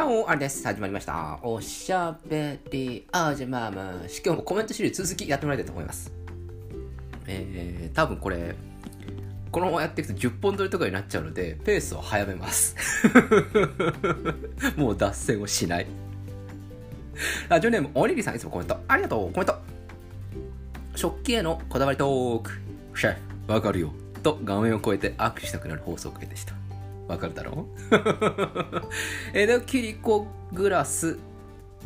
ャオあれです。始まりました。おしゃべりあじゃまあまあ、今日もコメントシリーズ続きやってもらいたいと思います。えー、多分これ、このままやっていくと10本撮りとかになっちゃうので、ペースを早めます。もう脱線をしない。ラジオネーム、おにぎりさんいつもコメントありがとう、コメント。食器へのこだわりトーク。シェフ、わかるよ。と画面を越えて握手したくなる放送回でした。わかるだろ？う江戸切子グラス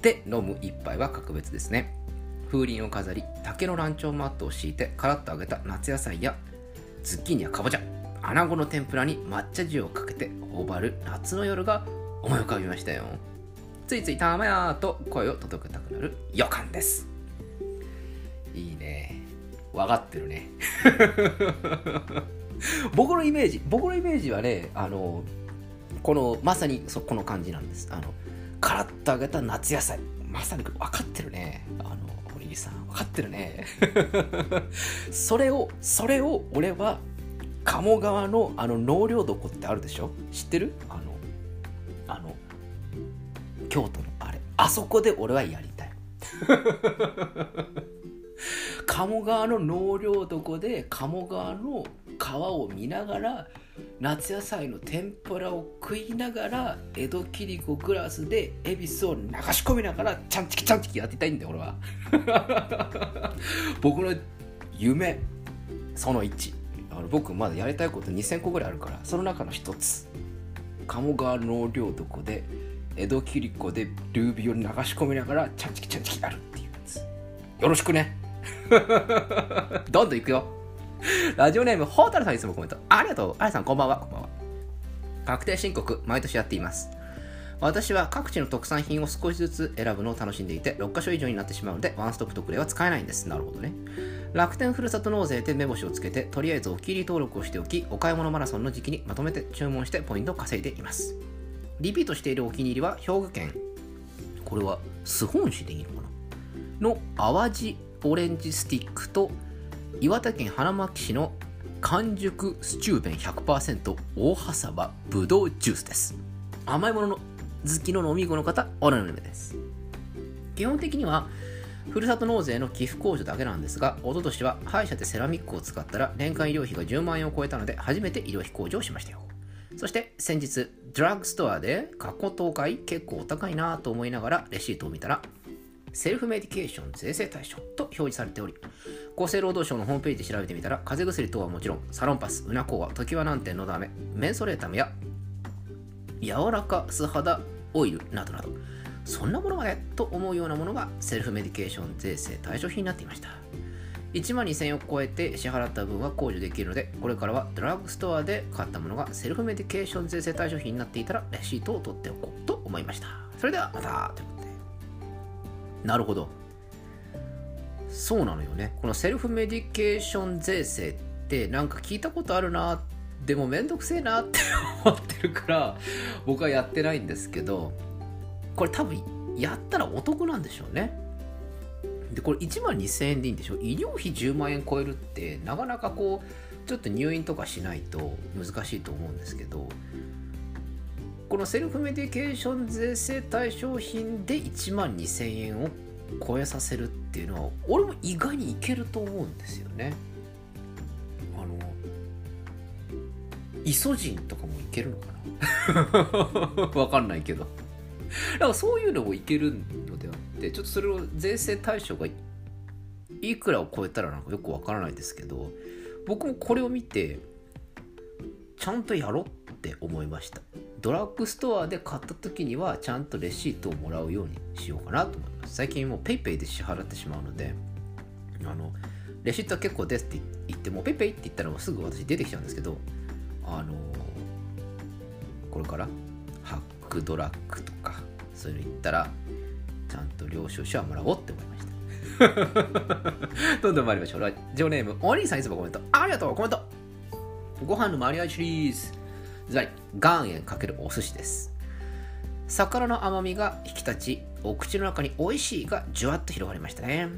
で飲む一杯は格別ですね。風鈴を飾り、竹のランチョンマットを敷いて、カラッと揚げた夏野菜やズッキーニやかぼちゃ、穴子の天ぷらに抹茶塩をかけて頬張る夏の夜が思い浮かびましたよ。ついついたまやーと声を届けたくなる予感です。いいね。わかってるね。僕のイメージ、僕のイメージはね、あの、この、まさにそこの感じなんです。あの、カラッと揚げた夏野菜。まさに分かってるね。あの、おにぎりさん、分かってるね。それを、それを俺は、鴨川のあの納涼床ってあるでしょ？知ってる？あの、あの、京都のあれ。あそこで俺はやりたい。鴨川の納涼床で鴨川の川を見ながら夏野菜の天ぷらを食いながら江戸切子グラスで恵比寿を流し込みながらちゃんちきちゃんちきやってたいんだよ俺は。僕の夢その1あの僕まだやりたいこと2000個ぐらいあるからその中の一つ。鴨川納涼床で江戸切子でルービーを流し込みながらちゃんちきちゃんちきやるっていうやつ。よろしくね。どんどんいくよ。ラジオネーム、ホータルさんいつもコメント。ありがとう。あやさん、こんばんは。こんばんは。確定申告、毎年やっています。私は各地の特産品を少しずつ選ぶのを楽しんでいて、6カ所以上になってしまうので、ワンストップ特例は使えないんです。なるほどね。楽天ふるさと納税で目星をつけて、とりあえずお気に入り登録をしておき、お買い物マラソンの時期にまとめて注文してポイントを稼いでいます。リピートしているお気に入りは、兵庫県、これはス本市でいいのかな？の淡路オレンジスティックと岩手県花巻市の完熟スチューベン100%大葉サバぶどうジュースです。甘いものの好きの飲み子の方おなじみです。基本的にはふるさと納税の寄付控除だけなんですが一昨年は歯医者でセラミックを使ったら年間医療費が10万円を超えたので初めて医療費控除をしましたよ。そして先日ドラッグストアで葛根湯買い結構お高いなと思いながらレシートを見たらセルフメディケーション税制対象と表示されており、厚生労働省のホームページで調べてみたら、風邪薬等はもちろん、サロンパス、ウナコーワ、常盤南天のど飴、メンソレータムや、柔らか素肌オイルなどなど、そんなものまでと思うようなものがセルフメディケーション税制対象品になっていました。1万2000円を超えて支払った分は控除できるので、これからはドラッグストアで買ったものがセルフメディケーション税制対象品になっていたら、レシートを取っておこうと思いました。それではまた。なるほど。そうなのよね。このセルフメディケーション税制ってなんか聞いたことあるな、でもめんどくせえなって思ってるから、僕はやってないんですけど、これ多分やったらお得なんでしょうね。で、これ1万2000円でいいんでしょ？医療費10万円超えるってなかなかこう、ちょっと入院とかしないと難しいと思うんですけど、このセルフメディケーション税制対象品で1万2000円を超えさせるっていうのは俺も意外にいけると思うんですよね。あのイソジンとかもいけるのかな？わかんないけど。だからそういうのもいけるのであってちょっとそれを税制対象がいくらを超えたらなんかよくわからないですけど僕もこれを見てちゃんとやろうって思いました。ドラッグストアで買った時にはちゃんとレシートをもらうようにしようかなと思います。最近もう PayPay で支払ってしまうのであのレシートは結構ですって言っても PayPay って言ったらもうすぐ私出てきちゃうんですけどあのこれからハックドラッグとかそういうの言ったらちゃんと領収書はもらおうって思いました。どんどん参りましょう。ラジオネームお兄さんいつもコメントありがとうコメント。ご飯のマリアシリーズ。ずらり岩塩かけるお寿司です。魚の甘みが引き立ちお口の中に美味しいがじゅわっと広がりましたね。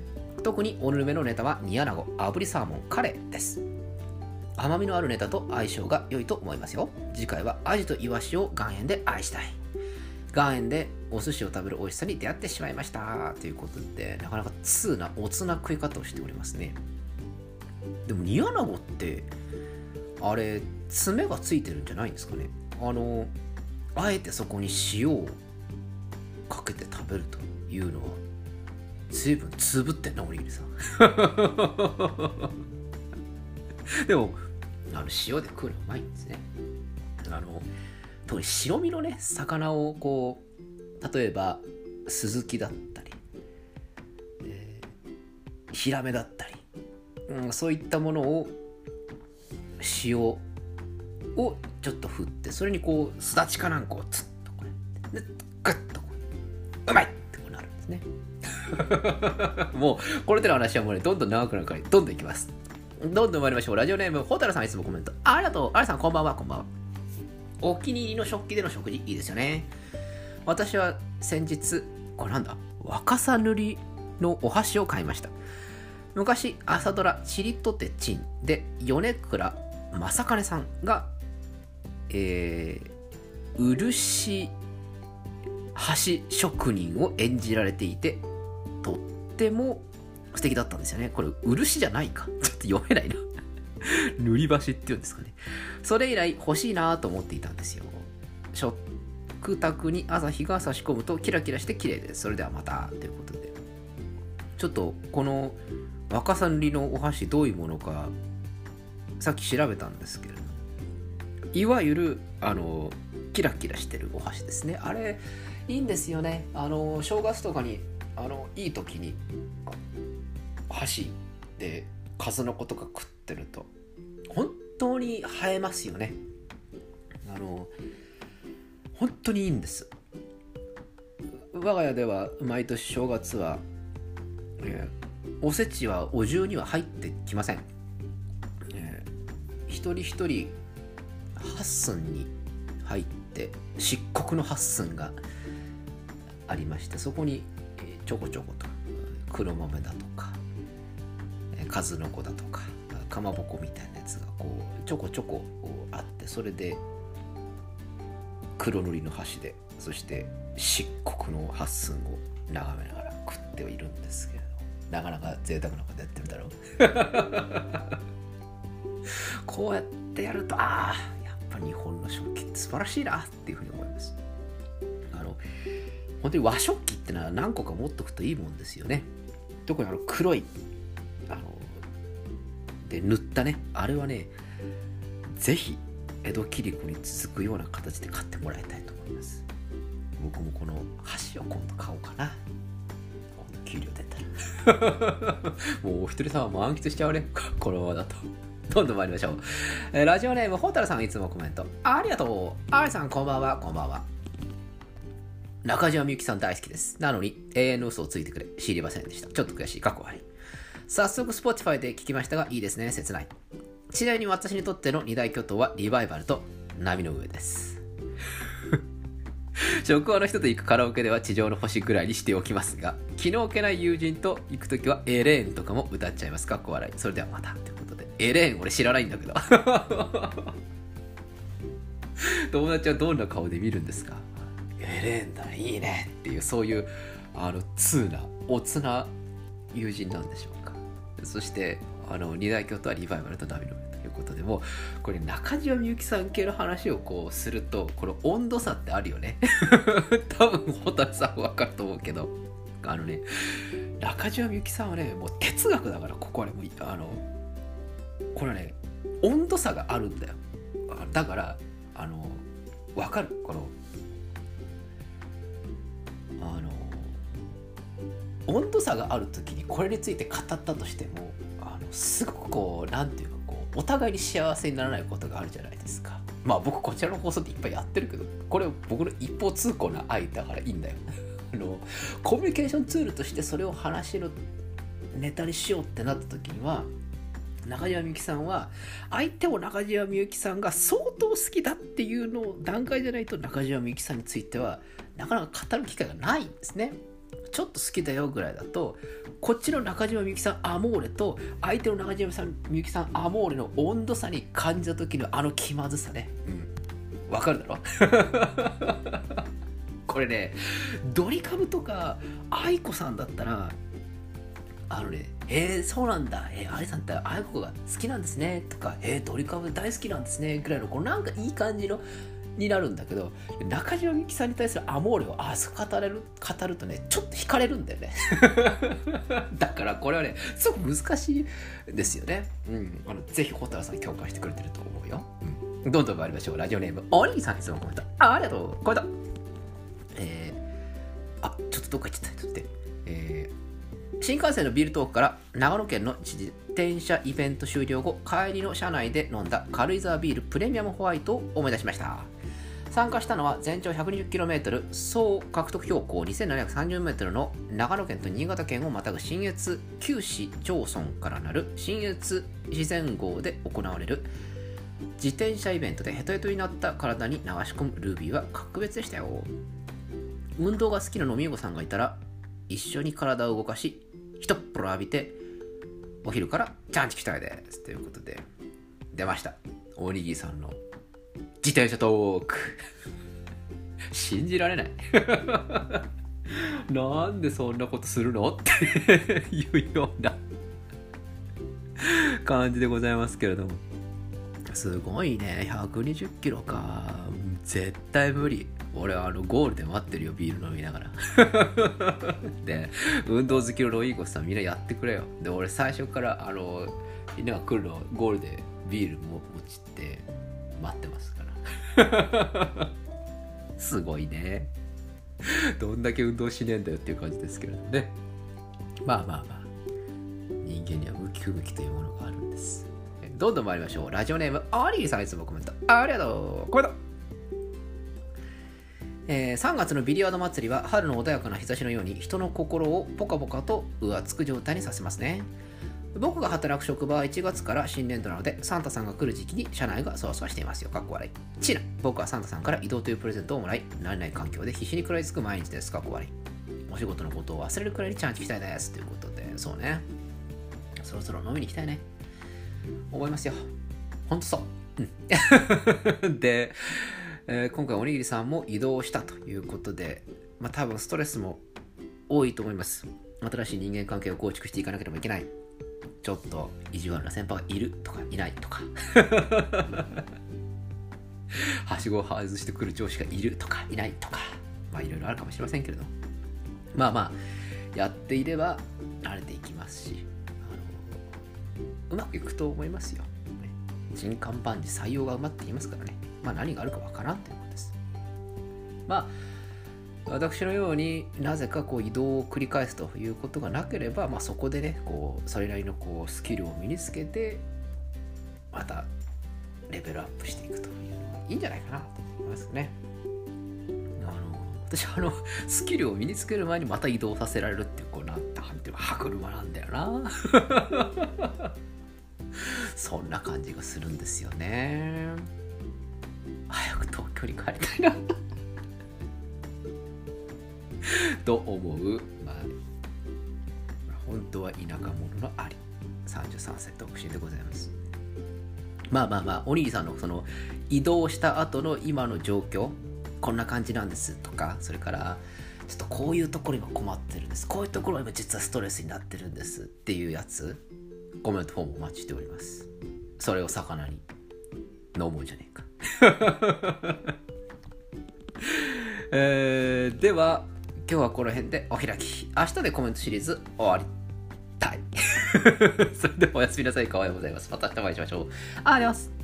特におぬるめのネタは煮穴子炙りサーモンカレーです。甘みのあるネタと相性が良いと思いますよ。次回はアジとイワシを岩塩で愛したい。岩塩でお寿司を食べる美味しさに出会ってしまいました。ということでなかなか通なおつな食い方をしておりますね。でも煮穴子ってあれ爪がついてるんじゃないんですかね。あのあえてそこに塩をかけて食べるというのは随分つぶってんなおにぎりさん。でもあの塩で食うのうまいんですね。あの特に白身のね魚をこう例えばスズキだったり、えー、ヒラメだったり、うん、そういったものを塩をちょっと振ってそれにこうすだちかなんかをつっとこうやってでグッとこううまいってこうなるんですね。もうこれでの話はもうねどんどん長くなるからどんどんいきます。どんどん参りましょう。ラジオネームホタルさんいつもコメント。ありがとうあれさんこんばんはこんばんは。お気に入りの食器での食事。いいですよね。私は先日これなんだ。若さ塗りのお箸を買いました。昔朝ドラ「チリとてチン」で米倉正金さんがえー、漆箸職人を演じられていてとっても素敵だったんですよね。これ漆じゃないか。ちょっと読めないな。塗り箸っていうんですかね。それ以来欲しいなと思っていたんですよ。食卓に朝日が差し込むとキラキラして綺麗です。それではまたということで。ちょっとこの若さ塗りのお箸どういうものかさっき調べたんですけれどいわゆるあのキラキラしてるお箸ですね。あれいいんですよね。あの正月とかにあのいい時に箸で数の子とか食ってると本当に映えますよね。あの本当にいいんです。我が家では毎年正月は、えー、おせちはお重には入ってきません、一人一人8寸に入って漆黒の8寸がありましてそこにちょこちょこと黒豆だとか数の子だとかかまぼこみたいなやつがこうちょこちょこあってそれで黒塗りの箸でそして漆黒の八寸を眺めながら食ってはいるんですけれどなかなか贅沢なことやってるだろう。こうやってやるとああやっぱ日本の食器って素晴らしいなっていうふうに思います。あの本当に和食器ってのは何個か持っとくといいもんですよね。特にあの黒いあので塗ったねあれはねぜひ江戸切子に続くような形で買ってもらいたいと思います。僕もこの箸を今度買おうかな。今度給料出たら。もうお一人様満喫しちゃうね。このままだと。どんどん参りましょう。えー、ラジオネーム、ホタルさんいつもコメント。ありがとう。ありさん、こんばんは、こんばんは。中島みゆきさん大好きです。なのに、永遠の嘘をついてくれ。知りませんでした。ちょっと悔しい。過去あり。早速、Spotify で聞きましたが、いいですね。切ない。ちなみに私にとっての二大巨頭は、リバイバルと波の上です。職場の人と行くカラオケでは地上の星ぐらいにしておきますが、気の置けない友人と行くときはエレーンとかも歌っちゃいます。かっこ笑い。それではまた。エレン俺知らないんだけど。友達はどんな顔で見るんですか？エレンだいいねっていうそういうあの通なおつな友人なんでしょうか。そしてあの二大京都はリバイバルとダビの上ということでもこれ中島みゆきさん系の話をこうするとこの温度差ってあるよね。多分蛍さん分かると思うけど。あのね中島みゆきさんはねもう哲学だからここはねもうあのこれはね温度差があるんだよ。だからあの分かる。このあの温度差がある時にこれについて語ったとしてもあのすごくこう何て言うかこうお互いに幸せにならないことがあるじゃないですか。まあ僕こちらの放送でいっぱいやってるけどこれ僕の一方通行な愛だからいいんだよ。あのコミュニケーションツールとしてそれを話のネタにしようってなった時には中島みゆきさんは相手を中島みゆきさんが相当好きだっていうの段階じゃないと中島みゆきさんについてはなかなか語る機会がないんですね。ちょっと好きだよぐらいだとこっちの中島みゆきさんアモーレと相手の中島みゆきさんアモーレの温度差に感じた時のあの気まずさね。うん。わかるだろ？これねドリカムとか愛子さんだったらあのね、えー、そうなんだ、えー、愛さんって愛子が好きなんですね。とか、えー、ドリカム大好きなんですね。ぐらいのこうなんかいい感じのになるんだけど中島みゆきさんに対するアモーレをあそこ語れる語るとねちょっと惹かれるんだよね。だからこれはねすごく難しいですよね、うん、あのぜひ蛍さん共感してくれてると思うよ、うん、どんどん参りましょう。ラジオネームお兄さんいつもコメント。ありがとう。コメント。えー、あちょっとどっか行っちゃった。ちょっとえー、新幹線のビールトークから長野県の自転車イベント終了後帰りの車内で飲んだ軽井沢ビールプレミアムホワイトを思い出しました。参加したのは全長 120km 総獲得標高 2730m の長野県と新潟県をまたぐ新越九市町村からなる新越自然号で行われる。自転車イベントでヘトヘトになった体に流し込むルービーは格別でしたよ。運動が好きな飲み子さんがいたら一緒に体を動かし一っ風呂浴びてお昼からチャンチきたいですということで出ました。おにぎりさんの自転車トーク。信じられない。なんでそんなことするの？っていうような感じでございますけれども。すごいね。120キロか。絶対無理。俺はあのゴールで待ってるよビール飲みながら で運動好きのロイーゴスさんみんなやってくれよで俺最初からあのみんなが来るのゴールでビールも持ちって待ってますから すごいね。どんだけ運動しねえんだよっていう感じですけどね。まあまあまあ、人間には向き不向きというものがあるんです。どんどん参りましょう。ラジオネーム、アリーさんいつもコメント。ありがとうコメントえー、3月のビリヤード祭りは春の穏やかな日差しのように人の心をポカポカと浮つく状態にさせますね。僕が働く職場は1月から新年度なので、サンタさんが来る時期に社内がそわそわしていますよ。かっこ笑い。チナ、僕はサンタさんから移動というプレゼントをもらい、慣れない環境で必死に食らいつく毎日です。かっこ笑い。お仕事のことを忘れるくらいにちゃんと行きたいです。ということで、そうね。そろそろ飲みに行きたいね。思いますよ。ほんとそう。うん。で、えー、今回おにぎりさんも移動したということで、まあ多分ストレスも多いと思います。新しい人間関係を構築していかなければいけない。ちょっと意地悪な先輩がいるとかいないとか はしごを外してくる上司がいるとかいないとかまあいろいろあるかもしれませんけれどまあまあやっていれば慣れていきますしあのうまくいくと思いますよ人間万事採用が埋まっていますからねまあ何があるかわからんということですまあ私のようになぜかこう移動を繰り返すということがなければ、まあ、そこでねこうそれなりのこうスキルを身につけてまたレベルアップしていくというのがいいんじゃないかなと思いますね。あの私あのスキルを身につける前にまた移動させられるっていうこうなんていう歯車なんだよな。そんな感じがするんですよね。早く東京に帰りたいな。と思う、まあ、本当は田舎者のあり33歳独身でございます。まあまあまあお兄さんのその移動した後の今の状況こんな感じなんです。とかそれからちょっとこういうところ今困ってるんです。こういうところ今実はストレスになってるんです。っていうやつ。コメントフォームお待ちしておりますそれを魚に飲もうじゃねえか えー、では今日はこの辺でお開き。明日でコメントシリーズ終わりたい。それではおやすみなさい。かわいいございます。また明日お会いしましょう。ありがとうございます。